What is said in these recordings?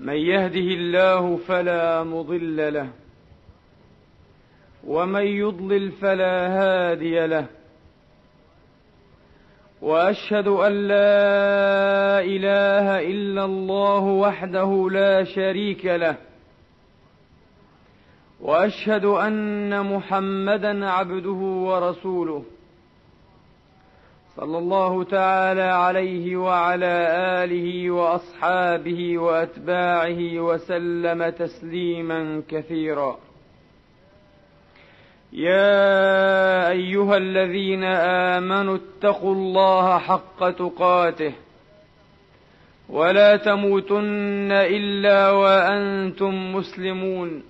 من يهده الله فلا مضل له ومن يضلل فلا هادي له وأشهد أن لا إله إلا الله وحده لا شريك له وأشهد أن محمدا عبده ورسوله. صلى الله تعالى عليه وعلى آله وأصحابه وأتباعه وسلم تسليما كثيرا. يا أيها الذين آمنوا اتقوا الله حق تقاته ولا تموتن إلا وأنتم مسلمون.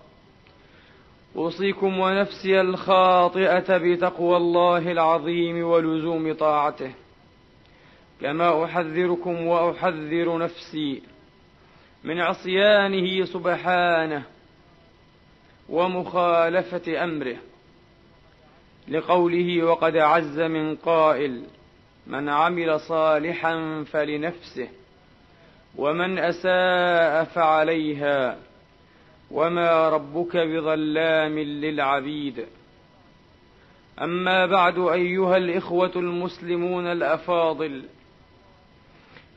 أوصيكم ونفسي الخاطئة بتقوى الله العظيم ولزوم طاعته. كما أحذركم وأحذر نفسي من عصيانه سبحانه ومخالفة أمره. لقوله وقد عز من قائل من عمل صالحا فلنفسه ومن أساء فعليها وما ربك بظلام للعبيد. اما بعد ايها الاخوه المسلمون الافاضل.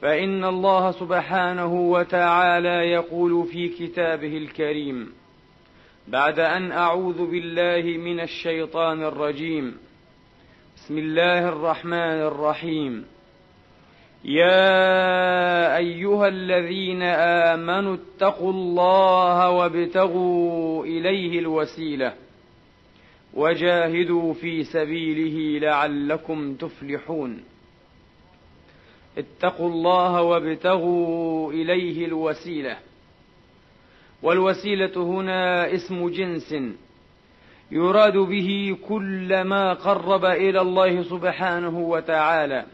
فان الله سبحانه وتعالى يقول في كتابه الكريم. بعد ان اعوذ بالله من الشيطان الرجيم. بسم الله الرحمن الرحيم. يا أيها الذين آمنوا اتقوا الله وابتغوا إليه الوسيلة وجاهدوا في سبيله لعلكم تفلحون. اتقوا الله وابتغوا إليه الوسيلة. والوسيلة هنا اسم جنس يراد به كل ما قرب إلى الله سبحانه وتعالى.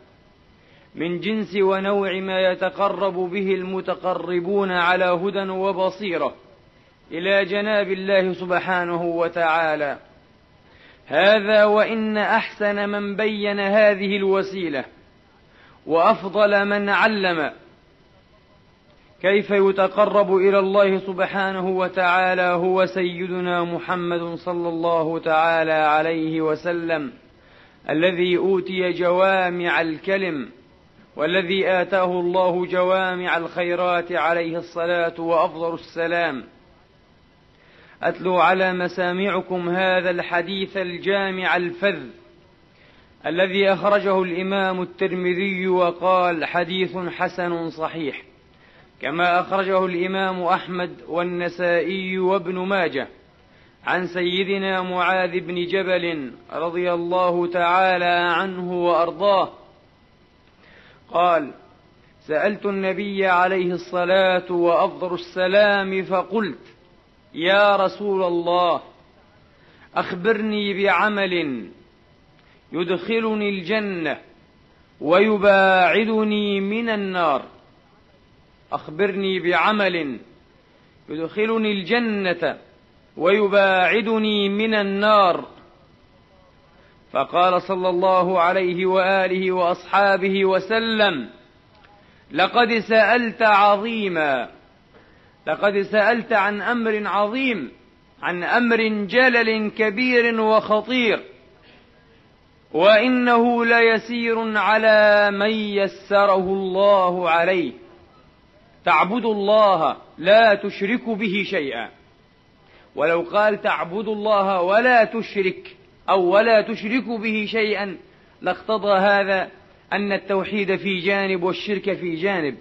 من جنس ونوع ما يتقرب به المتقربون على هدى وبصيرة إلى جناب الله سبحانه وتعالى. هذا وإن أحسن من بين هذه الوسيلة وأفضل من علم كيف يتقرب إلى الله سبحانه وتعالى هو سيدنا محمد صلى الله تعالى عليه وسلم الذي أوتي جوامع الكلم والذي آتاه الله جوامع الخيرات عليه الصلاة وأفضل السلام. أتلو على مسامعكم هذا الحديث الجامع الفذ الذي أخرجه الإمام الترمذي وقال حديث حسن صحيح كما أخرجه الإمام أحمد والنسائي وابن ماجه عن سيدنا معاذ بن جبل رضي الله تعالى عنه وأرضاه قال سألت النبي عليه الصلاة وأفضل السلام فقلت يا رسول الله أخبرني بعمل يدخلني الجنة ويباعدني من النار. أخبرني بعمل يدخلني الجنة ويباعدني من النار. فقال صلى الله عليه وآله وأصحابه وسلم لقد سألت عظيما لقد سألت عن أمر عظيم عن أمر جلل كبير وخطير وإنه ليسير على من يسره الله عليه. تعبد الله لا تشرك به شيئا ولو قال تعبد الله ولا تشرك أو ولا تشرك به شيئا. لاقتضى هذا أن التوحيد في جانب والشرك في جانب.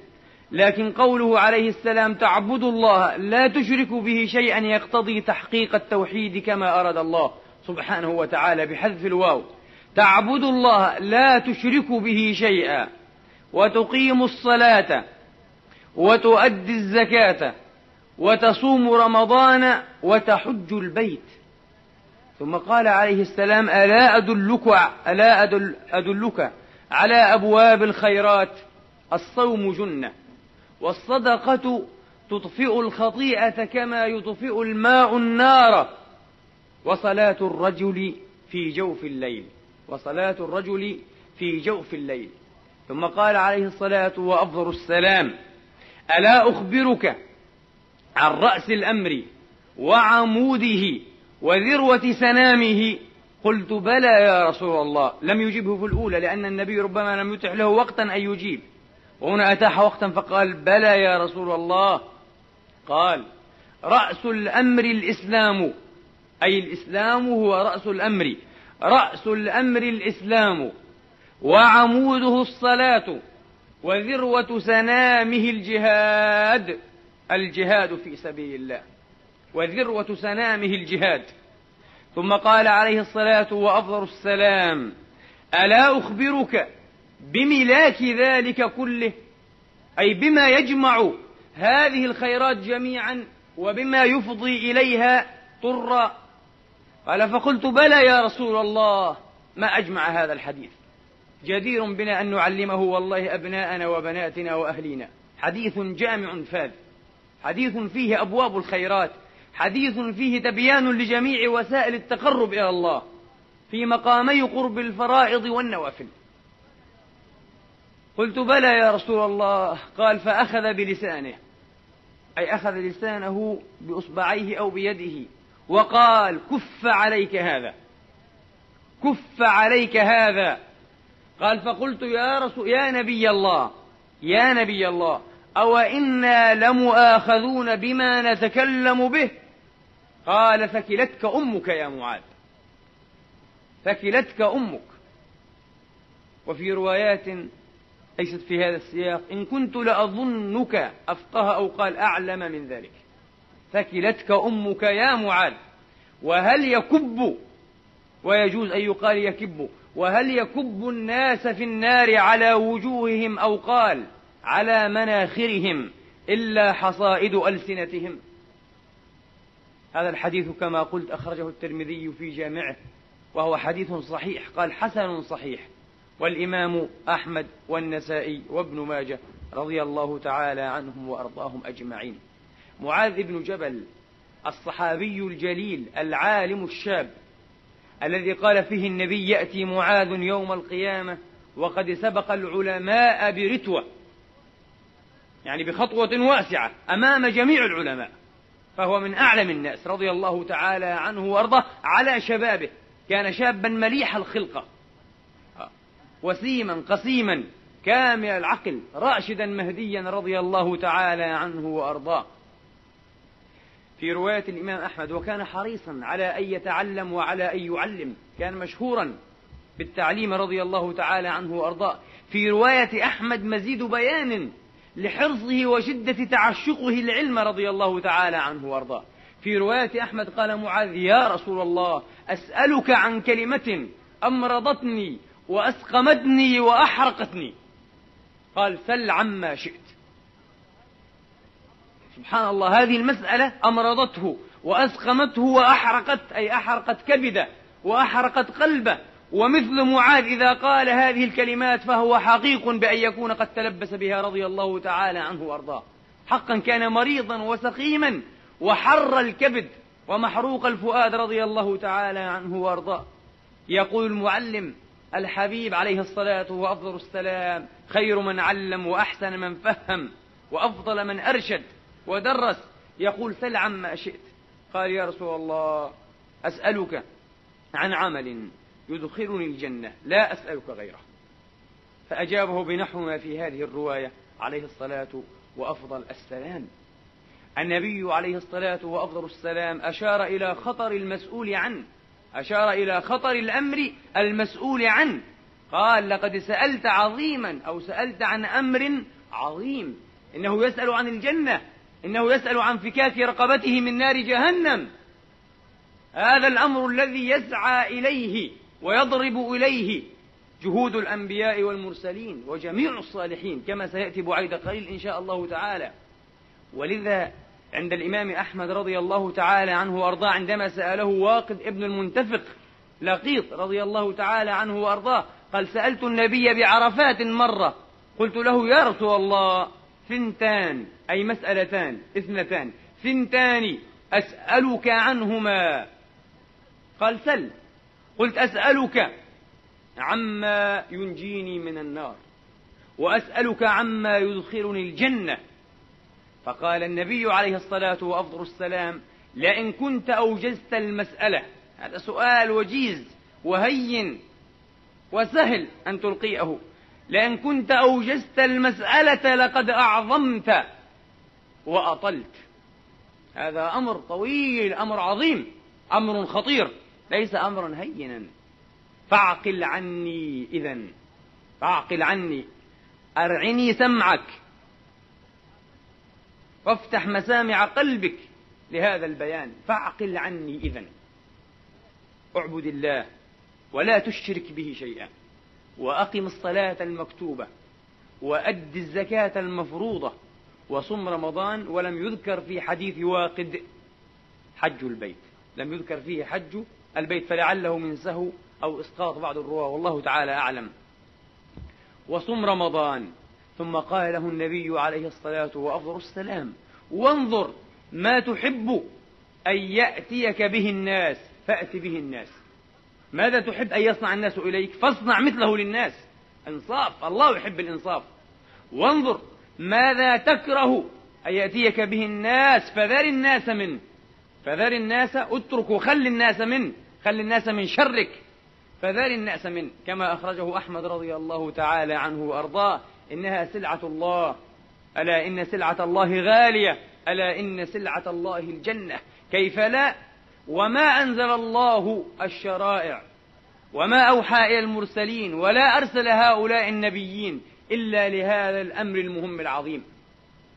لكن قوله عليه السلام تعبد الله لا تشرك به شيئا يقتضي تحقيق التوحيد كما أراد الله سبحانه وتعالى بحذف الواو. تعبد الله لا تشرك به شيئا. وتقيم الصلاة وتؤدي الزكاة وتصوم رمضان وتحج البيت. ثم قال عليه السلام ألا أدلك ألا أدل أدلك على أبواب الخيرات؟ الصوم جنة والصدقة تطفئ الخطيئة كما يطفئ الماء النار وصلاة الرجل في جوف الليل وصلاة الرجل في جوف الليل. ثم قال عليه الصلاة وأفضل السلام ألا أخبرك عن رأس الأمر وعموده وذروة سنامه. قلت بلى يا رسول الله. لم يجبه في الأولى لأن النبي ربما لم يتح له وقتا أن يجيب. وهنا أتاح وقتا فقال بلى يا رسول الله. قال رأس الأمر الإسلام. أي الإسلام هو رأس الأمر. رأس الأمر الإسلام. وعموده الصلاة. وذروة سنامه الجهاد. الجهاد في سبيل الله. وذروة سنامه الجهاد. ثم قال عليه الصلاة وأفضل السلام ألا أخبرك بملاك ذلك كله؟ أي بما يجمع هذه الخيرات جميعا وبما يفضي إليها طرا قال فقلت بلى يا رسول الله ما أجمع هذا الحديث؟ جدير بنا أن نعلمه والله أبناءنا وبناتنا وأهلينا. حديث جامع فاذ. حديث فيه أبواب الخيرات حديث فيه تبيان لجميع وسائل التقرب إلى الله في مقامي قرب الفرائض والنوافل. قلت بلى يا رسول الله. قال فأخذ بلسانه. أي أخذ لسانه بإصبعيه أو بيده. وقال كف عليك هذا. كف عليك هذا. قال فقلت يا رسول يا نبي الله. يا نبي الله. أو إنا لمؤاخذون بما نتكلم به؟ قال ثكلتك أمك يا معاذ. ثكلتك أمك. وفي روايات ليست في هذا السياق إن كنت لأظنك أفقه أو قال أعلم من ذلك. ثكلتك أمك يا معاذ. وهل يكب؟ ويجوز أن يقال يكب. وهل يكب الناس في النار على وجوههم أو قال على مناخرهم إلا حصائد ألسنتهم. هذا الحديث كما قلت أخرجه الترمذي في جامعه وهو حديث صحيح قال حسن صحيح. والإمام أحمد والنسائي وابن ماجه رضي الله تعالى عنهم وأرضاهم أجمعين. معاذ بن جبل الصحابي الجليل العالم الشاب الذي قال فيه النبي يأتي معاذ يوم القيامة وقد سبق العلماء برتوة. يعني بخطوة واسعة أمام جميع العلماء. فهو من أعلم الناس رضي الله تعالى عنه وأرضاه على شبابه. كان شابا مليح الخلقة وسيما قسيما كامل العقل. راشدا مهديا رضي الله تعالى عنه وأرضاه. في رواية الإمام أحمد وكان حريصا على أن يتعلم وعلى أن يعلم. كان مشهورا بالتعليم رضي الله تعالى عنه وأرضاه. في رواية أحمد مزيد بيان لحرصه وشدة تعشقه العلم رضي الله تعالى عنه وأرضاه. في رواية أحمد قال معاذ يا رسول الله أسألك عن كلمة أمرضتني وأسقمتني وأحرقتني. قال سل عما شئت. سبحان الله هذه المسألة أمرضته وأسقمته وأحرقت أي أحرقت كبدة وأحرقت قلبه. ومثل معاذ إذا قال هذه الكلمات فهو حقيق بأن يكون قد تلبس بها رضي الله تعالى عنه وأرضاه. حقا كان مريضا وسقيما وحر الكبد ومحروق الفؤاد رضي الله تعالى عنه وأرضاه. يقول المعلم الحبيب عليه الصلاة وأفضل السلام خير من علم وأحسن من فهم وأفضل من أرشد ودرس. يقول سل عما شئت. قال يا رسول الله أسألك عن عمل. يدخلني الجنة لا أسألك غيره. فأجابه بنحو ما في هذه الرواية عليه الصلاة وأفضل السلام. النبي عليه الصلاة وأفضل السلام أشار إلى خطر المسؤول عنه أشار إلى خطر الأمر المسؤول عنه. قال لقد سألت عظيما أو سألت عن أمر عظيم. إنه يسأل عن الجنة إنه يسأل عن فكاك رقبته من نار جهنم. هذا الأمر الذي يسعى إليه ويضرب إليه جهود الأنبياء والمرسلين وجميع الصالحين كما سيأتي بعيد قليل إن شاء الله تعالى. ولذا عند الإمام أحمد رضي الله تعالى عنه وأرضاه عندما سأله واقد ابن المنتفق لقيط رضي الله تعالى عنه وأرضاه قال سألت النبي بعرفات مرة قلت له يا رسول الله ثنتان أي مسألتان اثنتان ثنتان أسألك عنهما. قال سل. قلت أسألك عما ينجيني من النار وأسألك عما يدخلني الجنة. فقال النبي عليه الصلاة وأفضل السلام لئن كنت أوجزت المسألة. هذا سؤال وجيز وهين وسهل أن تلقيه. لئن كنت أوجزت المسألة لقد أعظمت وأطلت. هذا أمر طويل أمر عظيم أمر خطير. ليس أمرا هينا. فاعقل عني إذا فاعقل عني. أرعني سمعك. وافتح مسامع قلبك لهذا البيان. فاعقل عني إذا اعبد الله ولا تشرك به شيئا. وأقم الصلاة المكتوبة. وأد الزكاة المفروضة. وصم رمضان ولم يذكر في حديث واقد. حج البيت. لم يذكر فيه حج البيت فلعله من سهو أو إسقاط بعض الرواة والله تعالى أعلم. وصم رمضان ثم قال له النبي عليه الصلاة وأفضل السلام وانظر ما تحب أن يأتيك به الناس فأت به الناس. ماذا تحب أن يصنع الناس إليك؟ فاصنع مثله للناس. إنصاف الله يحب الإنصاف. وانظر ماذا تكره أن يأتيك به الناس فذر الناس منه. فذر الناس اترك وخل الناس منه خل الناس من شرك. فذر الناس منه كما أخرجه أحمد رضي الله تعالى عنه وأرضاه إنها سلعة الله. ألا إن سلعة الله غالية ألا إن سلعة الله الجنة. كيف لا؟ وما أنزل الله الشرائع وما أوحى إلى المرسلين ولا أرسل هؤلاء النبيين إلا لهذا الأمر المهم العظيم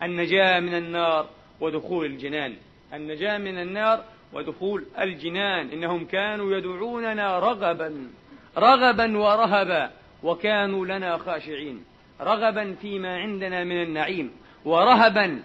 النجاة من النار ودخول الجنان. النجاة من النار ودخول الجنان. إنهم كانوا يدعوننا رغبا رغبا ورهبا وكانوا لنا خاشعين. رغبا فيما عندنا من النعيم ورهبا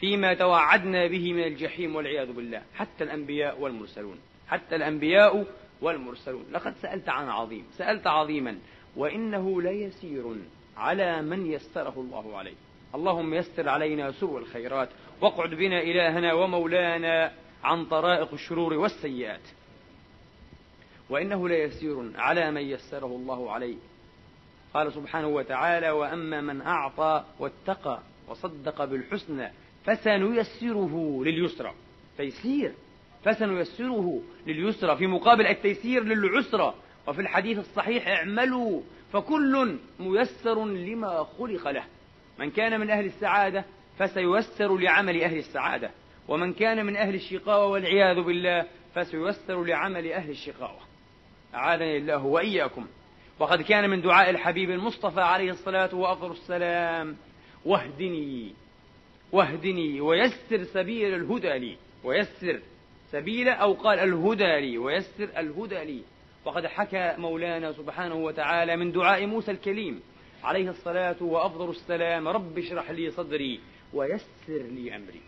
فيما توعدنا به من الجحيم والعياذ بالله. حتى الأنبياء والمرسلون حتى الأنبياء والمرسلون. لقد سألت عن عظيم سألت عظيما. وإنه ليسير على من يسره الله عليه. اللهم يسر علينا سوء الخيرات واقعد بنا إلهنا ومولانا عن طرائق الشرور والسيئات. وإنه ليسير على من يسره الله عليه. قال سبحانه وتعالى وأما من أعطى واتقى وصدق بالحسنى فسنيسره لليسرى. تيسير. فسنيسره لليسرى. في مقابل التيسير للعسرى. وفي الحديث الصحيح اعملوا فكل ميسر لما خلق له. من كان من أهل السعادة فسييسر لعمل أهل السعادة. ومن كان من أهل الشقاوة والعياذ بالله فسييسر لعمل أهل الشقاوة. أعاذني الله وإياكم. وقد كان من دعاء الحبيب المصطفى عليه الصلاة وأفضل السلام واهدني واهدني ويسر سبيل الهدى لي ويسر سبيل أو قال الهدى لي ويسر الهدى لي. وقد حكى مولانا سبحانه وتعالى من دعاء موسى الكليم عليه الصلاة وأفضل السلام رب اشرح لي صدري ويسر لي أمري.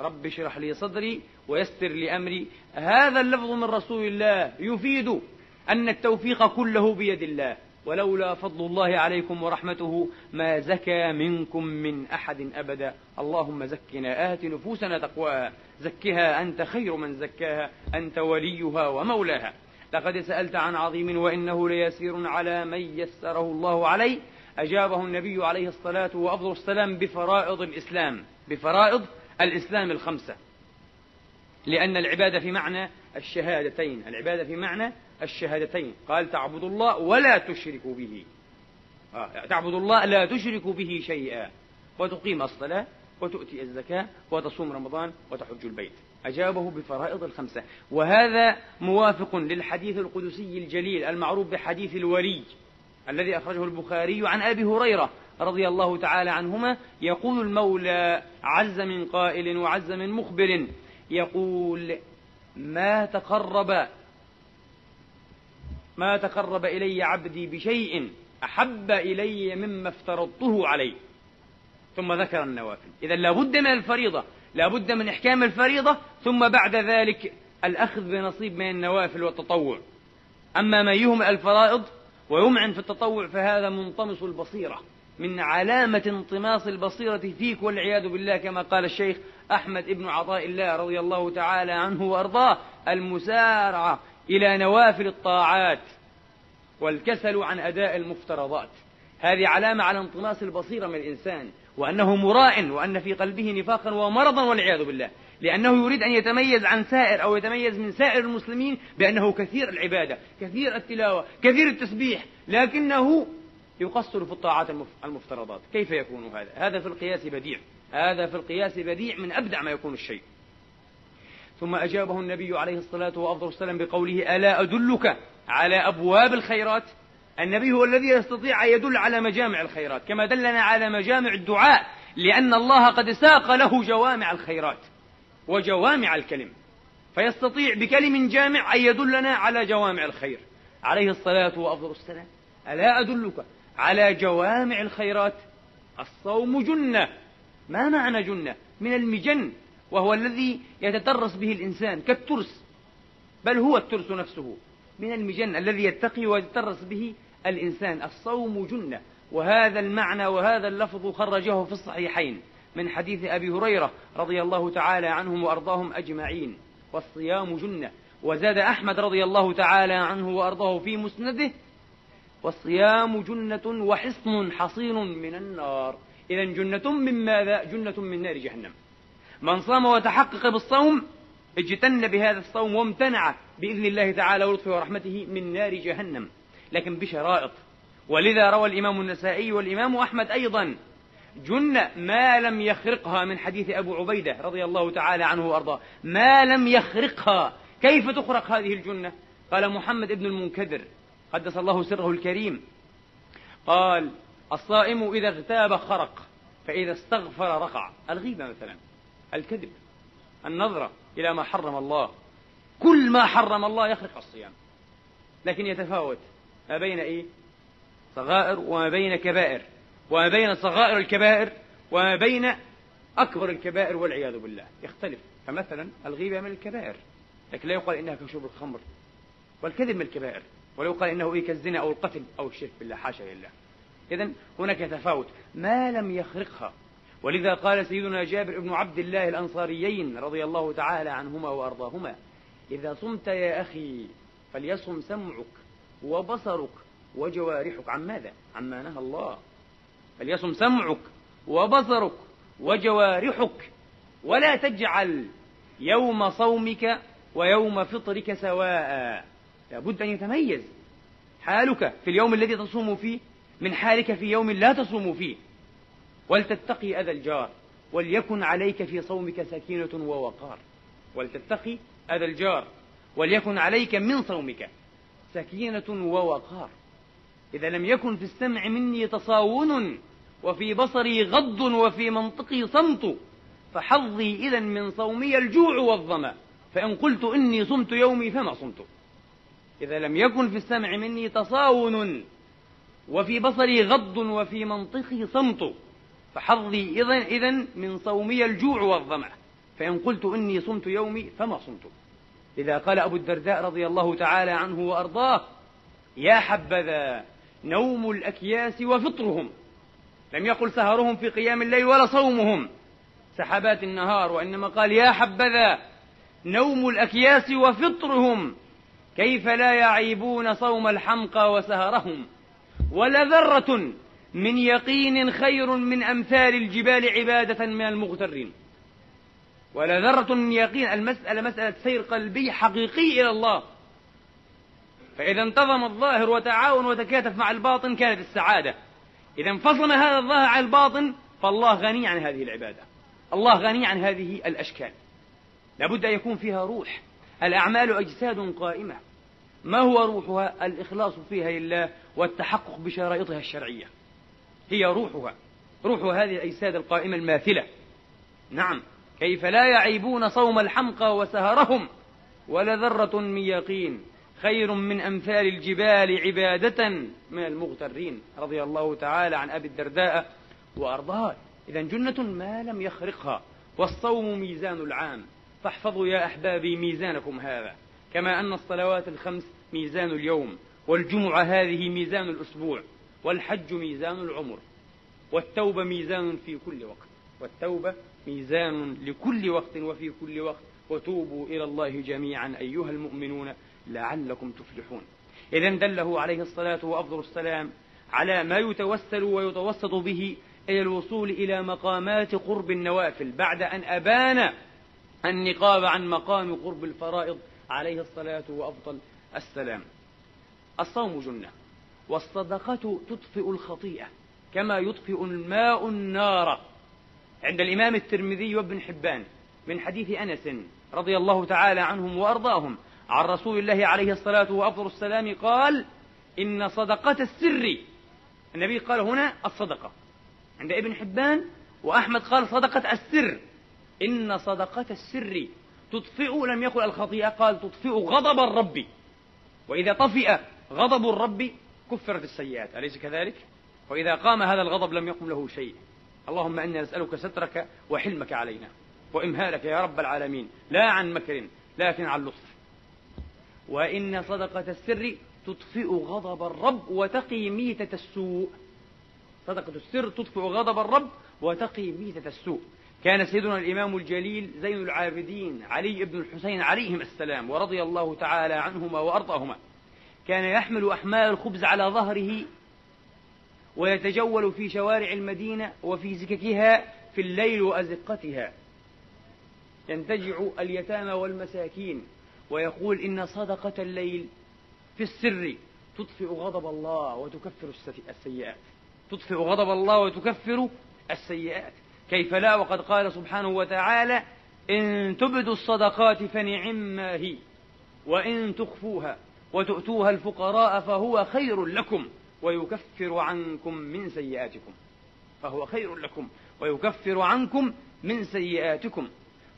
رب اشرح لي صدري ويسر لي أمري. هذا اللفظ من رسول الله يفيد أن التوفيق كله بيد الله. ولولا فضل الله عليكم ورحمته ما زكى منكم من أحد أبدا. اللهم زكنا آت نفوسنا تقواها. زكها أنت خير من زكاها أنت وليها ومولاها. لقد سألت عن عظيم وإنه ليسير على من يسره الله عليه. أجابه النبي عليه الصلاة وأفضل السلام بفرائض الإسلام بفرائض الإسلام الخمسة. لأن العبادة في معنى الشهادتين العبادة في معنى الشهادتين. قال تعبد الله ولا تشرك به. آه. تعبد الله لا تشرك به شيئا. وتقيم الصلاة وتؤتي الزكاة وتصوم رمضان وتحج البيت. أجابه بفرائض الخمسة. وهذا موافق للحديث القدسي الجليل المعروف بحديث الولي. الذي أخرجه البخاري عن أبي هريرة رضي الله تعالى عنهما يقول المولى عز من قائل وعز من مخبر يقول ما تقرب ما تقرب إلي عبدي بشيء أحب إلي مما افترضته عليه. ثم ذكر النوافل. إذا لابد من الفريضة لابد من إحكام الفريضة ثم بعد ذلك الأخذ بنصيب من النوافل والتطوع. أما من يهمل الفرائض ويمعن في التطوع فهذا منطمس البصيرة من علامة انطماس البصيرة فيك والعياذ بالله كما قال الشيخ أحمد بن عطاء الله رضي الله تعالى عنه وأرضاه المسارعة إلى نوافل الطاعات والكسل عن أداء المفترضات. هذه علامة على انطماس البصيرة من الإنسان وأنه مراء وأن في قلبه نفاقا ومرضا والعياذ بالله. لأنه يريد أن يتميز عن سائر أو يتميز من سائر المسلمين بأنه كثير العبادة كثير التلاوة كثير التسبيح لكنه يقصر في الطاعات المفترضات. كيف يكون هذا؟ هذا في القياس بديع. هذا في القياس بديع من أبدع ما يكون الشيء. ثم أجابه النبي عليه الصلاة والسلام بقوله ألا أدلك على أبواب الخيرات? النبي هو الذي يستطيع أن يدل على مجامع الخيرات كما دلنا على مجامع الدعاء لأن الله قد ساق له جوامع الخيرات. وجوامع الكلم. فيستطيع بكلم جامع أن يدلنا على جوامع الخير. عليه الصلاة وأفضل السلام. ألا أدلك على جوامع الخيرات؟ الصوم جنة. ما معنى جنة؟ من المجن وهو الذي يتترس به الإنسان كالترس. بل هو الترس نفسه. من المجن الذي يتقي ويتترس به الإنسان. الصوم جنة. وهذا المعنى وهذا اللفظ خرجه في الصحيحين. من حديث أبي هريرة رضي الله تعالى عنهم وأرضاهم أجمعين والصيام جنة. وزاد أحمد رضي الله تعالى عنه وأرضاه في مسنده والصيام جنة وحصن حصين من النار. إذا جنة من ماذا؟ جنة من نار جهنم. من صام وتحقق بالصوم اجتن بهذا الصوم وامتنع بإذن الله تعالى ولطفه ورحمته من نار جهنم. لكن بشرائط. ولذا روى الإمام النسائي والإمام أحمد أيضا جنة ما لم يخرقها من حديث أبو عبيدة رضي الله تعالى عنه وأرضاه. ما لم يخرقها. كيف تخرق هذه الجنة؟ قال محمد بن المنكدر. قدس الله سره الكريم. قال الصائم إذا اغتاب خرق فإذا استغفر رقع. الغيبة مثلا الكذب النظرة إلى ما حرم الله. كل ما حرم الله يخرق الصيام. لكن يتفاوت ما بين إيه؟ صغائر وما بين كبائر. وما بين صغائر الكبائر وما بين أكبر الكبائر والعياذ بالله. يختلف. فمثلا الغيبة من الكبائر. لكن لا يقال إنها كشرب الخمر. والكذب من الكبائر. ولو قال إنه إيه كالزنا أو القتل أو الشرك بالله. حاشا لله. إذا هناك تفاوت. ما لم يخرقها. ولذا قال سيدنا جابر بن عبد الله الأنصاريين رضي الله تعالى عنهما وأرضاهما إذا صمت يا أخي فليصم سمعك وبصرك وجوارحك. عن ماذا؟ عما نهى الله. فليصم سمعك وبصرك وجوارحك ولا تجعل يوم صومك ويوم فطرك سواء. لابد أن يتميز حالك في اليوم الذي تصوم فيه من حالك في يوم لا تصوم فيه. ولتتقي أذى الجار وليكن عليك في صومك سكينة ووقار. ولتتقي أذى الجار وليكن عليك من صومك سكينة ووقار. إذا لم يكن في السمع مني تصاون وفي بصري غض وفي منطقي صمت فحظي إذا من صومي الجوع والظمأ فإن قلت إني صمت يومي فما صمت. إذا لم يكن في السمع مني تصاون وفي بصري غض وفي منطقي صمت فحظي إذا إذا من صومي الجوع والظمأ فإن قلت إني صمت يومي فما صمت. إذا قال أبو الدرداء رضي الله تعالى عنه وأرضاه يا حبذا نوم الأكياس وفطرهم. لم يقل سهرهم في قيام الليل ولا صومهم. سحبات النهار وإنما قال يا حبذا نوم الأكياس وفطرهم. كيف لا يعيبون صوم الحمقى وسهرهم؟ ولا ذرة من يقين خير من أمثال الجبال عبادة من المغترين. ولا ذرة من يقين المسألة مسألة سير قلبي حقيقي إلى الله. فإذا انتظم الظاهر وتعاون وتكاتف مع الباطن كانت السعادة. إذا انفصل هذا الظاهر عن الباطن فالله غني عن هذه العبادة. الله غني عن هذه الأشكال. لابد أن يكون فيها روح. الأعمال أجساد قائمة. ما هو روحها؟ الإخلاص فيها لله والتحقق بشرائطها الشرعية. هي روحها. روح هذه الأجساد القائمة الماثلة. نعم. كيف لا يعيبون صوم الحمقى وسهرهم ولذرة من يقين. خير من أمثال الجبال عبادة. من المغترين رضي الله تعالى عن أبي الدرداء وأرضاه. إذا جنة ما لم يخرقها والصوم ميزان العام. فاحفظوا يا أحبابي ميزانكم هذا. كما أن الصلوات الخمس ميزان اليوم والجمعة هذه ميزان الأسبوع والحج ميزان العمر والتوبة ميزان في كل وقت. والتوبة ميزان لكل وقت وفي كل وقت. وتوبوا إلى الله جميعا أيها المؤمنون. لعلكم تفلحون. إذا دله عليه الصلاة وأفضل السلام على ما يتوسل ويتوسط به إلى الوصول إلى مقامات قرب النوافل بعد أن أبان النقاب عن مقام قرب الفرائض عليه الصلاة وأفضل السلام. الصوم جنة والصدقة تطفئ الخطيئة كما يطفئ الماء النار. عند الإمام الترمذي وابن حبان من حديث أنس رضي الله تعالى عنهم وأرضاهم عن رسول الله عليه الصلاة وأفضل السلام قال إن صدقة السر. النبي قال هنا الصدقة. عند ابن حبان وأحمد قال صدقة السر. إن صدقة السر تطفئ لم يقل الخطيئة قال تطفئ غضب الرب. وإذا طفئ غضب الرب كفرت السيئات. أليس كذلك؟ وإذا قام هذا الغضب لم يقم له شيء. اللهم إنا نسألك سترك وحلمك علينا وإمهالك يا رب العالمين لا عن مكر لكن عن لطف. وإن صدقة السر تطفئ غضب الرب وتقي ميتة السوء. صدقة السر تطفئ غضب الرب وتقي ميتة السوء. كان سيدنا الإمام الجليل زين العابدين علي بن الحسين عليهم السلام ورضي الله تعالى عنهما وأرضاهما. كان يحمل أحمال الخبز على ظهره ويتجول في شوارع المدينة وفي سككها في الليل وأزقتها. ينتجع اليتامى والمساكين ويقول إن صدقة الليل في السر تطفئ غضب الله وتكفر السيئات. تطفئ غضب الله وتكفر السيئات. كيف لا؟ وقد قال سبحانه وتعالى إن تبدوا الصدقات فنعم ما هي وإن تخفوها وتؤتوها الفقراء فهو خير لكم ويكفر عنكم من سيئاتكم. فهو خير لكم ويكفر عنكم من سيئاتكم.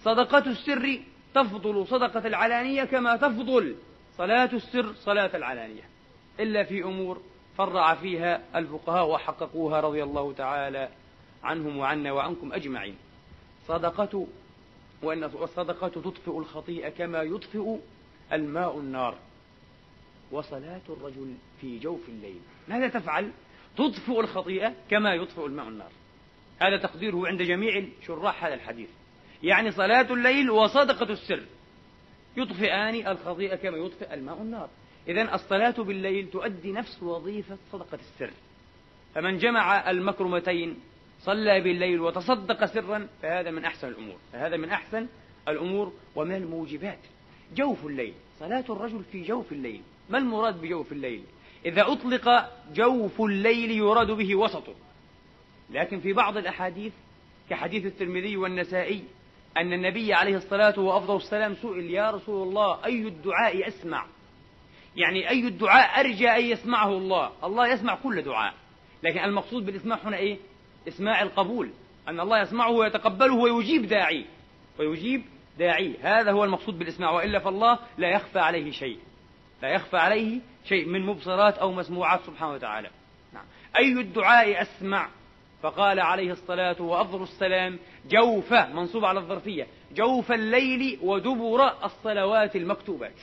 صدقة السر تفضل صدقة العلانية كما تفضل. صلاة السر صلاة العلانية. إلا في أمور فرع فيها الفقهاء وحققوها رضي الله تعالى عنهم وعنا وعنكم أجمعين. صدقة وأن الصدقة تطفئ الخطيئة كما يطفئ الماء النار. وصلاة الرجل في جوف الليل. ماذا تفعل؟ تطفئ الخطيئة كما يطفئ الماء النار. هذا تقديره عند جميع شراح هذا الحديث. يعني صلاة الليل وصدقة السر. يطفئان الخطيئة كما يطفئ الماء النار. إذا الصلاة بالليل تؤدي نفس وظيفة صدقة السر. فمن جمع المكرمتين صلى بالليل وتصدق سرا فهذا من أحسن الأمور. فهذا من أحسن الأمور ومن الموجبات. جوف الليل صلاة الرجل في جوف الليل. ما المراد بجوف الليل؟ إذا أطلق جوف الليل يراد به وسطه. لكن في بعض الأحاديث كحديث الترمذي والنسائي أن النبي عليه الصلاة وأفضل السلام سئل يا رسول الله أي الدعاء أسمع يعني أي الدعاء أرجى أن يسمعه الله؟ الله يسمع كل دعاء. لكن المقصود بالإسماع هنا إيه؟ إسماع القبول. أن الله يسمعه ويتقبله ويجيب داعي. ويجيب داعي. هذا هو المقصود بالإسماع. وإلا فالله لا يخفى عليه شيء. لا يخفى عليه شيء من مبصرات أو مسموعات سبحانه وتعالى. نعم. أي الدعاء أسمع؟ فقال عليه الصلاة وأفضل السلام جوف منصوب على الظرفية جوف الليل ودبر الصلوات المكتوبات.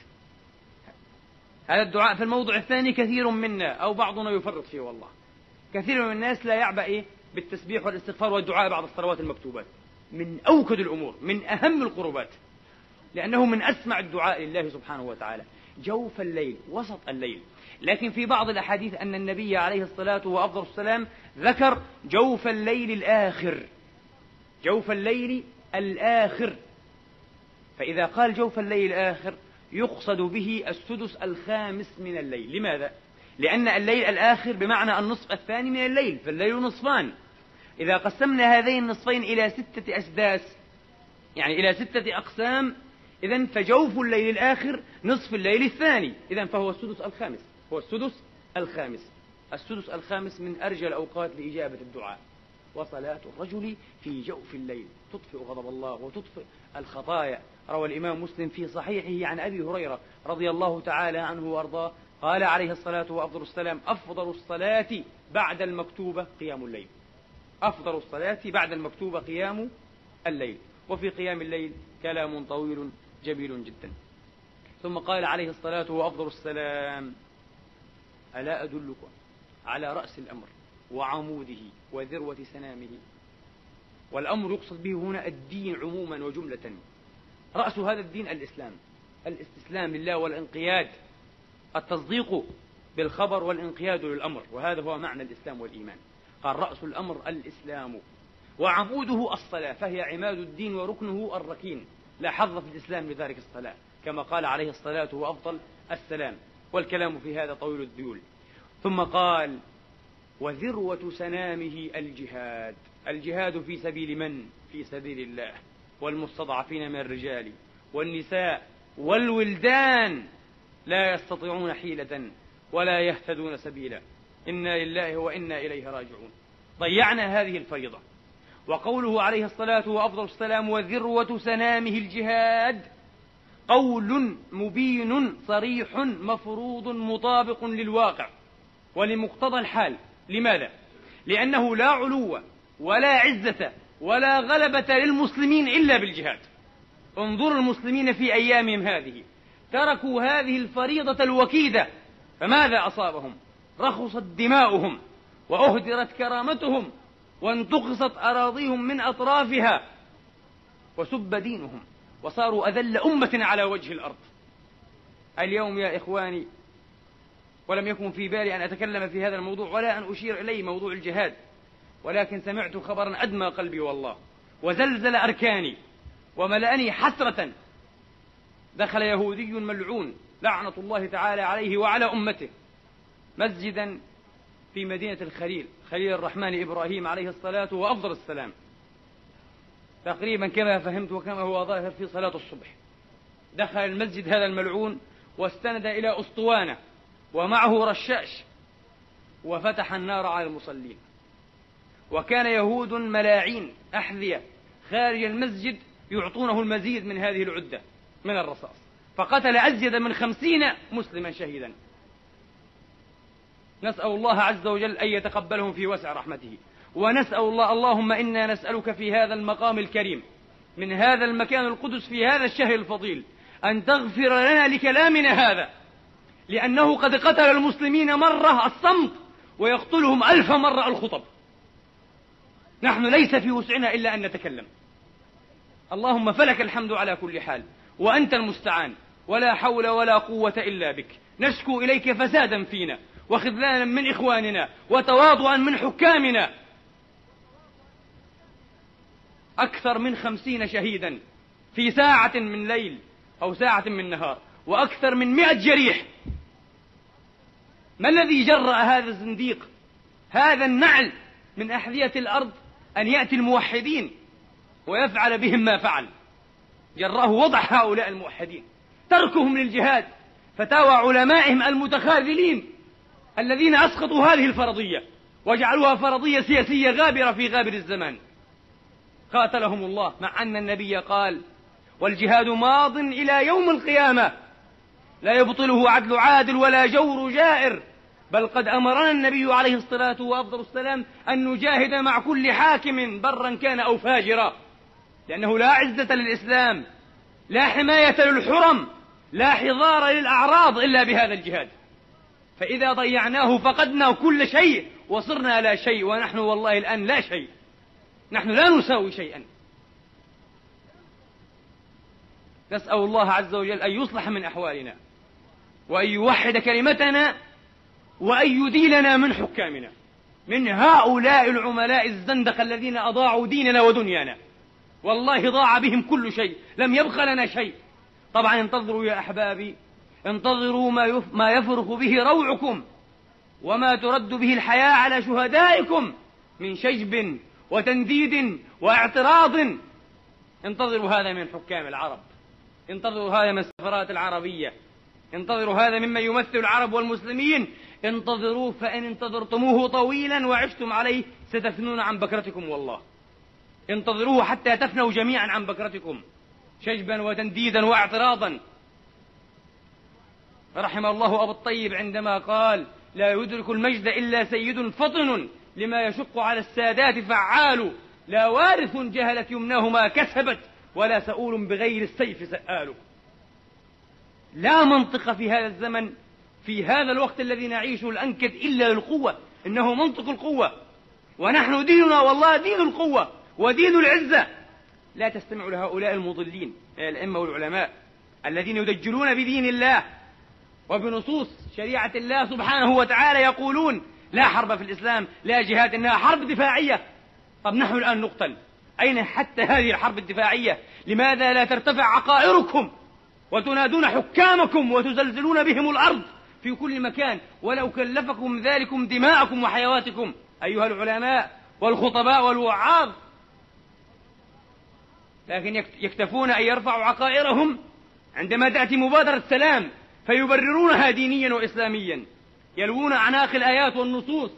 هذا الدعاء في الموضع الثاني كثير منا أو بعضنا يفرط فيه والله. كثير من الناس لا يعبأ إيه؟ بالتسبيح والاستغفار والدعاء بعد الصلوات المكتوبات. من أوكد الأمور من أهم القربات. لأنه من أسمع الدعاء لله سبحانه وتعالى. جوف الليل وسط الليل. لكن في بعض الأحاديث أن النبي عليه الصلاة وأفضل السلام ذكر جوف الليل الآخر. جوف الليل الآخر. فإذا قال جوف الليل الآخر يقصد به السدس الخامس من الليل. لماذا؟ لأن الليل الآخر بمعنى النصف الثاني من الليل فالليل نصفان. إذا قسمنا هذين النصفين إلى ستة أسداس يعني إلى ستة أقسام إذا فجوف الليل الآخر نصف الليل الثاني. إذا فهو السدس الخامس. هو السدس الخامس. السدس الخامس من أرجى الأوقات لإجابة الدعاء. وصلاة الرجل في جوف الليل. تطفئ غضب الله وتطفئ الخطايا. روى الإمام مسلم في صحيحه عن أبي هريرة رضي الله تعالى عنه وأرضاه. قال عليه الصلاة وأفضل السلام أفضل الصلاة بعد المكتوبة قيام الليل. أفضل الصلاة بعد المكتوبة قيام الليل. وفي قيام الليل كلام طويل جميل جدا. ثم قال عليه الصلاة وأفضل السلام ألا أدلكم على رأس الأمر وعموده وذروة سنامه؟ والأمر يقصد به هنا الدين عموما وجملة. رأس هذا الدين الإسلام الاستسلام لله والانقياد التصديق بالخبر والانقياد للأمر وهذا هو معنى الإسلام والإيمان. قال رأس الأمر الإسلام وعموده الصلاة فهي عماد الدين وركنه الركين. لا حظ في الإسلام لذلك الصلاة. كما قال عليه الصلاة وأفضل السلام. والكلام في هذا طويل الذيول ثم قال وذروة سنامه الجهاد. الجهاد في سبيل من؟ في سبيل الله. والمستضعفين من الرجال. والنساء. والولدان لا يستطيعون حيلة ولا يهتدون سبيلا. إنا لله وإنا إليه راجعون. ضيعنا هذه الفريضة. وقوله عليه الصلاة وأفضل السلام وذروة سنامه الجهاد قول مبين صريح مفروض مطابق للواقع ولمقتضى الحال لماذا؟ لأنه لا علو ولا عزة ولا غلبة للمسلمين إلا بالجهاد انظر المسلمين في أيامهم هذه تركوا هذه الفريضة الوكيدة فماذا أصابهم؟ رخصت دماؤهم وأهدرت كرامتهم وانتقصت أراضيهم من أطرافها وسب دينهم وصاروا أذل أمة على وجه الأرض. اليوم يا إخواني ولم يكن في بالي أن أتكلم في هذا الموضوع ولا أن أشير إليه موضوع الجهاد ولكن سمعت خبرا أدمى قلبي والله وزلزل أركاني وملأني حسرة. دخل يهودي ملعون لعنة الله تعالى عليه وعلى أمته مسجدا في مدينة الخليل. خليل الرحمن إبراهيم عليه الصلاة وأفضل السلام. تقريبا كما فهمت وكما هو ظاهر في صلاة الصبح. دخل المسجد هذا الملعون واستند إلى أسطوانة ومعه رشاش وفتح النار على المصلين. وكان يهود ملاعين أحذية خارج المسجد يعطونه المزيد من هذه العدة من الرصاص. فقتل أزيد من خمسين مسلما شهيدا. نسأل الله عز وجل أن يتقبلهم في وسع رحمته. ونسأل الله اللهم إنا نسألك في هذا المقام الكريم من هذا المكان القدس في هذا الشهر الفضيل أن تغفر لنا لكلامنا هذا لأنه قد قتل المسلمين مرة الصمت ويقتلهم ألف مرة الخطب. نحن ليس في وسعنا إلا أن نتكلم. اللهم فلك الحمد على كل حال وأنت المستعان ولا حول ولا قوة إلا بك. نشكو إليك فسادا فينا وخذلانا من إخواننا وتواضعا من حكامنا. أكثر من خمسين شهيدا في ساعة من ليل أو ساعة من نهار وأكثر من مئة جريح. ما الذي جرأ هذا الزنديق هذا النعل من أحذية الأرض أن يأتي الموحدين ويفعل بهم ما فعل؟ جرأه وضع هؤلاء الموحدين. تركهم للجهاد فتاوى علمائهم المتخاذلين. الذين أسقطوا هذه الفرضية وجعلوها فرضية سياسية غابرة في غابر الزمان. قاتلهم الله مع أن النبي قال والجهاد ماض إلى يوم القيامة. لا يبطله عدل عادل ولا جور جائر. بل قد أمرنا النبي عليه الصلاة وأفضل السلام أن نجاهد مع كل حاكم برا كان أو فاجرا. لأنه لا عزة للإسلام لا حماية للحرم لا حضار للأعراض إلا بهذا الجهاد. فإذا ضيعناه فقدنا كل شيء وصرنا لا شيء ونحن والله الآن لا شيء. نحن لا نساوي شيئا. نسأل الله عز وجل أن يصلح من أحوالنا وأن يوحد كلمتنا وأن يديلنا من حكامنا. من هؤلاء العملاء الزندقة الذين أضاعوا ديننا ودنيانا. والله ضاع بهم كل شيء. لم يبق لنا شيء. طبعا انتظروا يا أحبابي انتظروا ما, ما يفرخ به روعكم وما ترد به الحياة على شهدائكم من شجب وتنديد واعتراض. انتظروا هذا من حكام العرب. انتظروا هذا من السفارات العربية. انتظروا هذا ممن يمثل العرب والمسلمين. انتظروه فإن انتظرتموه طويلا وعشتم عليه ستفنون عن بكرتكم والله. انتظروه حتى تفنوا جميعا عن بكرتكم. شجبا وتنديدا واعتراضا. رحم الله أبو الطيب عندما قال لا يدرك المجد إلا سيد فطن لما يشق على السادات فعال لا وارث جهلت يمناه ما كسبت ولا سؤول بغير السيف سآل. لا منطق في هذا الزمن في هذا الوقت الذي نعيشه الأنكد إلا للقوة إنه منطق القوة. ونحن ديننا والله دين القوة ودين العزة. لا تستمعوا لهؤلاء المضلين الأئمة والعلماء الذين يدجلون بدين الله. وبنصوص شريعة الله سبحانه وتعالى يقولون لا حرب في الإسلام لا جهاد إنها حرب دفاعية. طب نحن الآن نقتل. أين حتى هذه الحرب الدفاعية؟ لماذا لا ترتفع عقائركم وتنادون حكامكم وتزلزلون بهم الأرض في كل مكان؟ ولو كلفكم ذلكم دماءكم وحيواتكم أيها العلماء والخطباء والوعاظ. لكن يكتفون أن يرفعوا عقائرهم عندما تأتي مبادرة سلام فيبررونها دينيا وإسلاميا يلوون أعناق الآيات والنصوص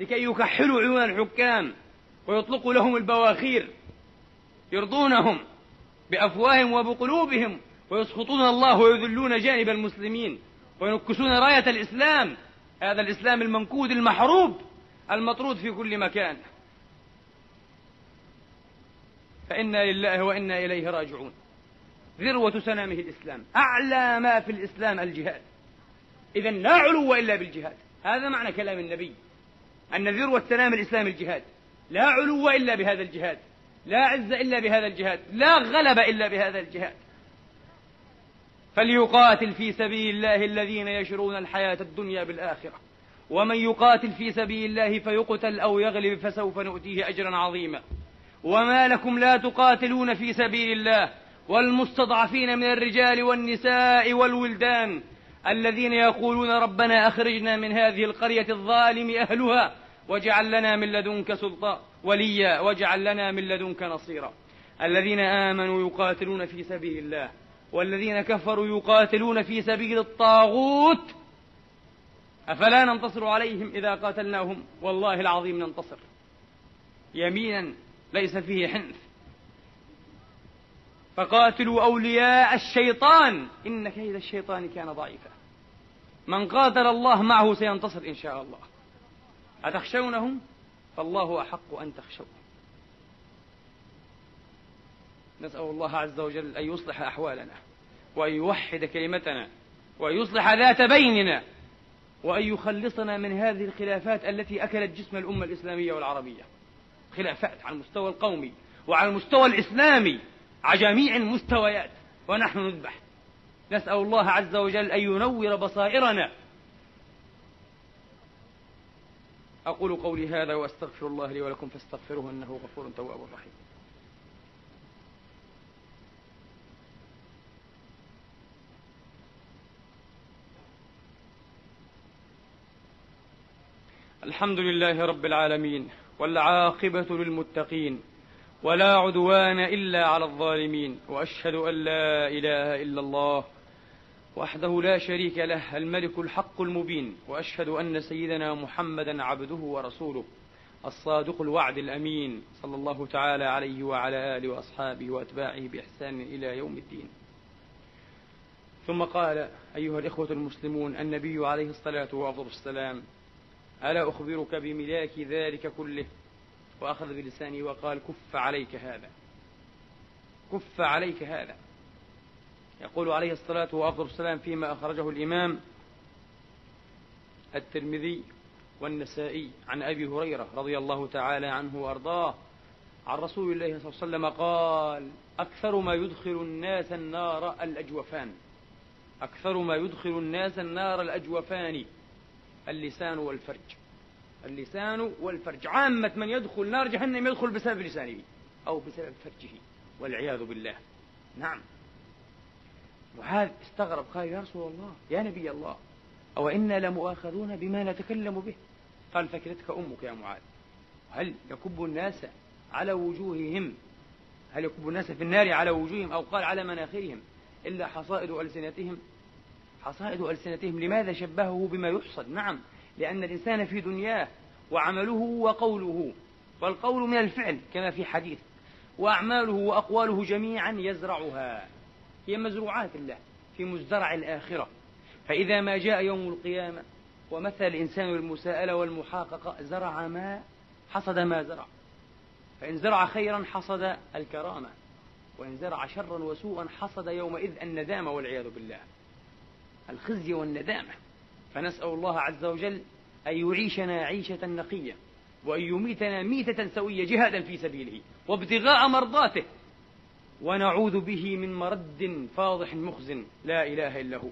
لكي يكحلوا عيون الحكام ويطلقوا لهم البواخير يرضونهم بأفواههم وبقلوبهم ويسخطون الله ويذلون جانب المسلمين وينكسون راية الإسلام هذا الإسلام المنكود المحروب المطرود في كل مكان. فإنا لله وإنا إليه راجعون. ذروة سنامه الإسلام أعلى ما في الإسلام الجهاد. إذا لا علو إلا بالجهاد. هذا معنى كلام النبي أن ذروة سنام الإسلام الجهاد. لا علو إلا بهذا الجهاد لا عز إلا بهذا الجهاد لا غلب إلا بهذا الجهاد. فليقاتل في سبيل الله الذين يشرون الحياة الدنيا بالآخرة. ومن يقاتل في سبيل الله فيقتل أو يغلب فسوف نؤتيه أجرا عظيما. وما لكم لا تقاتلون في سبيل الله والمستضعفين من الرجال والنساء والولدان الذين يقولون ربنا أخرجنا من هذه القرية الظالم أهلها واجعل لنا من لدنك سلطان وليا واجعل لنا من لدنك نصيرا. الذين آمنوا يقاتلون في سبيل الله والذين كفروا يقاتلون في سبيل الطاغوت. أفلا ننتصر عليهم إذا قاتلناهم؟ والله العظيم ننتصر. يمينا ليس فيه حنث. فقاتلوا أولياء الشيطان. إن كيد الشيطان كان ضعيفا. من قاتل الله معه سينتصر إن شاء الله. أتخشونهم؟ فالله أحق أن تخشوه. نسأل الله عز وجل أن يصلح أحوالنا وأن يوحد كلمتنا وأن يصلح ذات بيننا وأن يخلصنا من هذه الخلافات التي أكلت جسم الأمة الإسلامية والعربية. خلافات على المستوى القومي وعلى المستوى الإسلامي. على جميع المستويات ونحن نذبح. نسأل الله عز وجل أن ينور بصائرنا. أقول قولي هذا وأستغفر الله لي ولكم فاستغفروه إنه غفور تواب رحيم. الحمد لله رب العالمين والعاقبة للمتقين. ولا عدوان إلا على الظالمين. وأشهد أن لا إله إلا الله وحده لا شريك له الملك الحق المبين. وأشهد أن سيدنا محمدا عبده ورسوله الصادق الوعد الأمين صلى الله تعالى عليه وعلى آله وأصحابه وأتباعه بإحسان إلى يوم الدين. ثم قال أيها الإخوة المسلمون النبي عليه الصلاة والسلام ألا أخبرك بملاك ذلك كله؟ وأخذ بلسانه وقال كف عليك هذا. كف عليك هذا. يقول عليه الصلاة والسلام فيما أخرجه الإمام الترمذي والنسائي عن أبي هريرة رضي الله تعالى عنه وأرضاه عن رسول الله صلى الله عليه وسلم قال أكثر ما يدخل الناس النار الأجوفان. أكثر ما يدخل الناس النار الأجوفان اللسان والفرج. اللسان والفرج. عامة من يدخل نار جهنم يدخل بسبب لسانه أو بسبب فرجه والعياذ بالله. نعم. معاذ استغرب قال يا رسول الله يا نبي الله أو إنا لمؤاخذون بما نتكلم به؟ قال فكرتك أمك يا معاذ. هل يكب الناس على وجوههم؟ هل يكب الناس في النار على وجوههم أو قال على مناخرهم إلا حصائد ألسنتهم. حصائد ألسنتهم لماذا شبهه بما يحصد؟ نعم. لأن الإنسان في دنياه وعمله وقوله والقول من الفعل كما في حديث وأعماله وأقواله جميعا يزرعها هي مزروعات الله في مزدرع الآخرة. فإذا ما جاء يوم القيامة ومثل الإنسان المساءلة والمحاققة زرع ما حصد ما زرع. فإن زرع خيرا حصد الكرامة وإن زرع شرا وسوءا حصد يومئذ الندامة والعياذ بالله. الخزي والندامة. فنسأل الله عز وجل أن يعيشنا عيشة نقية وأن يميتنا ميتة سوية جهادا في سبيله وابتغاء مرضاته ونعوذ به من مرد فاضح مخز لا إله إلا هو.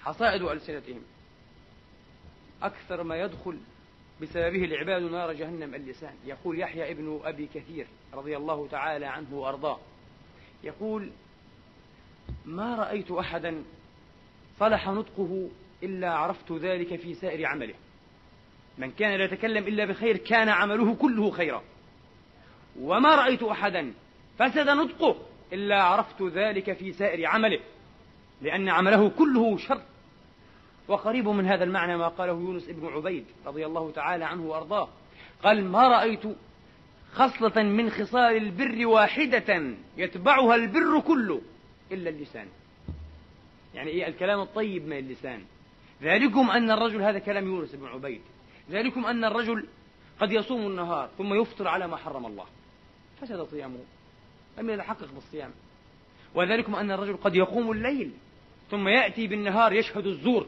حصائد ألسنتهم. أكثر ما يدخل بسببه العباد نار جهنم اللسان. يقول يحيى ابن أبي كثير رضي الله تعالى عنه وأرضاه. يقول ما رأيت أحدا صلح نطقه إلا عرفت ذلك في سائر عمله. من كان لا يتكلم إلا بخير كان عمله كله خيرا. وما رأيت أحدا فسد نطقه إلا عرفت ذلك في سائر عمله لأن عمله كله شر. وقريب من هذا المعنى ما قاله يونس بن عبيد رضي الله تعالى عنه وأرضاه. قال ما رأيت خصلة من خصال البر واحدة يتبعها البر كله إلا اللسان. يعني إيه الكلام الطيب من اللسان. ذلكم أن الرجل هذا كلام يونس بن عبيد. ذلكم أن الرجل قد يصوم النهار ثم يفطر على ما حرم الله. فسد صيامه. لم يتحقق بالصيام. وذلكم أن الرجل قد يقوم الليل ثم يأتي بالنهار يشهد الزور.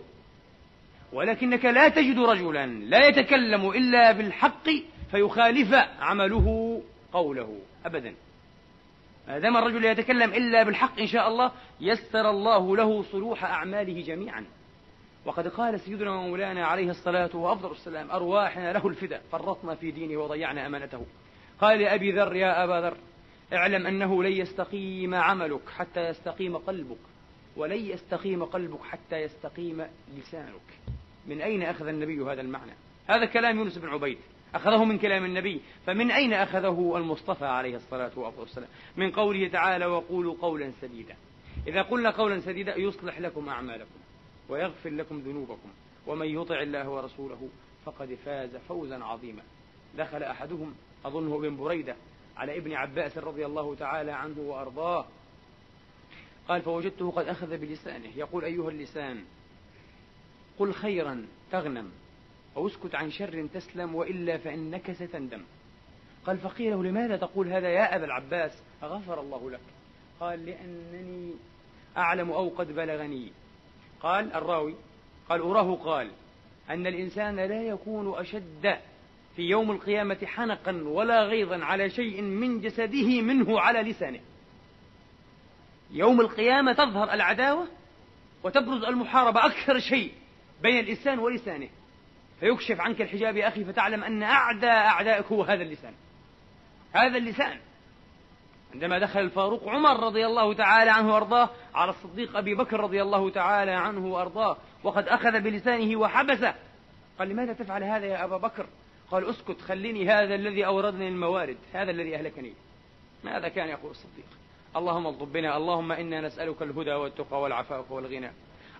ولكنك لا تجد رجلا لا يتكلم إلا بالحق فيخالف عمله قوله أبدا. ما دام الرجل لا يتكلم إلا بالحق إن شاء الله يسر الله له صلوح أعماله جميعا. وقد قال سيدنا ومولانا عليه الصلاة وأفضل السلام أرواحنا له الفداء فرطنا في دينه وضيعنا أمانته. قال لأبي ذر يا أبا ذر اعلم أنه لن يستقيم عملك حتى يستقيم قلبك ولن يستقيم قلبك حتى يستقيم لسانك. من أين أخذ النبي هذا المعنى؟ هذا كلام يونس بن عبيد. أخذه من كلام النبي فمن أين أخذه المصطفى عليه الصلاة والسلام؟ من قوله تعالى وقولوا قولا سديدا إذا قلنا قولا سديدا يصلح لكم أعمالكم ويغفر لكم ذنوبكم. ومن يطع الله ورسوله فقد فاز فوزا عظيما. دخل أحدهم أظنه ابن بريدة على ابن عباس رضي الله تعالى عنه وأرضاه. قال فوجدته قد أخذ بلسانه يقول أيها اللسان قل خيرا تغنم أو اسكت عن شر تسلم وإلا فإنك ستندم. قال فقيل له لماذا تقول هذا يا أبا العباس؟ غفر الله لك. قال لأنني أعلم أو قد بلغني. قال الراوي قال أراه قال أن الإنسان لا يكون أشد في يوم القيامة حنقا ولا غيظا على شيء من جسده منه على لسانه. يوم القيامة تظهر العداوة وتبرز المحاربة أكثر شيء بين الإنسان ولسانه. فيكشف عنك الحجاب يا أخي فتعلم أن أعدى أعدائك هو هذا اللسان. هذا اللسان. عندما دخل الفاروق عمر رضي الله تعالى عنه وأرضاه على الصديق أبي بكر رضي الله تعالى عنه وأرضاه وقد أخذ بلسانه وحبسه. قال لماذا تفعل هذا يا أبا بكر؟ قال أسكت خليني هذا الذي أوردني الموارد هذا الذي أهلكني. ماذا كان يقول الصديق؟ اللهم اغضب بنا اللهم إنا نسألك الهدى والتقى والعفاف والغنى.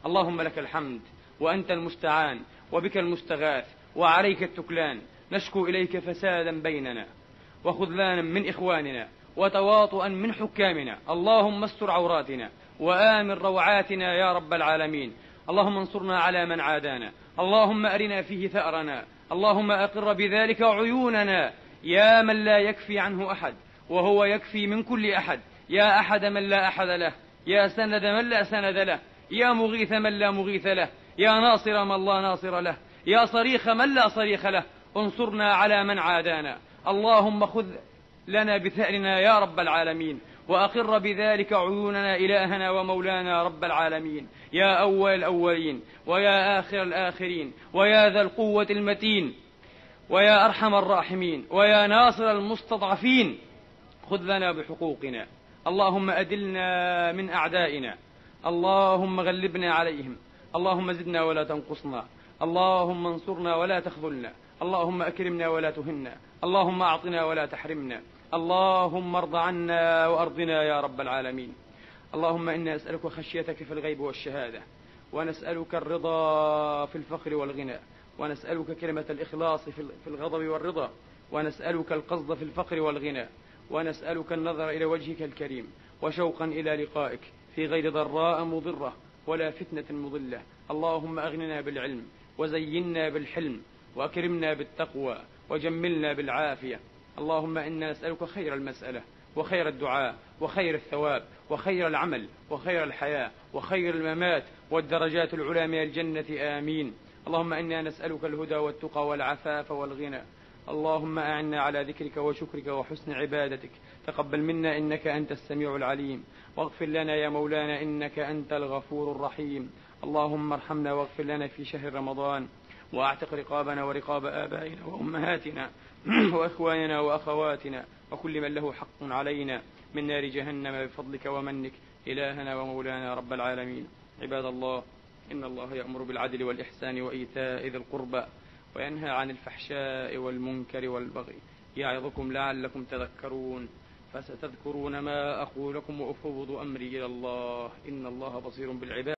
اللهم لك الحمد وأنت المستعان. وبك المستغاث وعليك التكلان. نشكو إليك فسادا بيننا وخذلانا من إخواننا وتواطؤا من حكامنا. اللهم استر عوراتنا وآمن روعاتنا يا رب العالمين. اللهم انصرنا على من عادانا. اللهم أرنا فيه ثأرنا. اللهم أقر بذلك عيوننا. يا من لا يكفي عنه أحد وهو يكفي من كل أحد. يا أحد من لا أحد له. يا سند من لا سند له. يا مغيث من لا مغيث له. يا ناصر من لا ناصر له يا صريخ من لا صريخ له انصرنا على من عادانا. اللهم خذ لنا بثأرنا يا رب العالمين وأقر بذلك عيوننا إلهنا ومولانا رب العالمين. يا أول الأولين ويا آخر الآخرين ويا ذا القوة المتين ويا أرحم الراحمين ويا ناصر المستضعفين. خذ لنا بحقوقنا. اللهم أدلنا من أعدائنا. اللهم غلبنا عليهم. اللهم زدنا ولا تنقصنا. اللهم انصرنا ولا تخذلنا. اللهم أكرمنا ولا تهنا. اللهم أعطنا ولا تحرمنا. اللهم ارض عنا وأرضنا يا رب العالمين. اللهم إنا نسألك خشيتك في الغيب والشهادة ونسألك الرضا في الفقر والغنى ونسألك كلمة الإخلاص في الغضب والرضا ونسألك القصد في الفقر والغنى ونسألك النظر إلى وجهك الكريم وشوقا إلى لقائك في غير ضراء مضرة. ولا فتنة مضلة. اللهم أغننا بالعلم وزينا بالحلم وأكرمنا بالتقوى وجملنا بالعافية. اللهم إنا نسألك خير المسألة وخير الدعاء وخير الثواب وخير العمل وخير الحياة وخير الممات والدرجات العلى من الجنة. آمين. اللهم إنا نسألك الهدى والتقى والعفاف والغنى. اللهم أعنا على ذكرك وشكرك وحسن عبادتك. تقبل منا إنك أنت السميع العليم. واغفر لنا يا مولانا إنك أنت الغفور الرحيم. اللهم ارحمنا واغفر لنا في شهر رمضان. واعتق رقابنا ورقاب آبائنا وأمهاتنا وإخواننا وأخواتنا. وكل من له حق علينا. من نار جهنم بفضلك ومنك. إلهنا ومولانا رب العالمين. عباد الله إن الله يأمر بالعدل والإحسان وإيتاء ذي القربى. وينهى عن الفحشاء والمنكر والبغي يعظكم لعلكم تذكرون فستذكرون ما أقول لكم وأفوض أمري إلى الله إن الله بصير بالعباد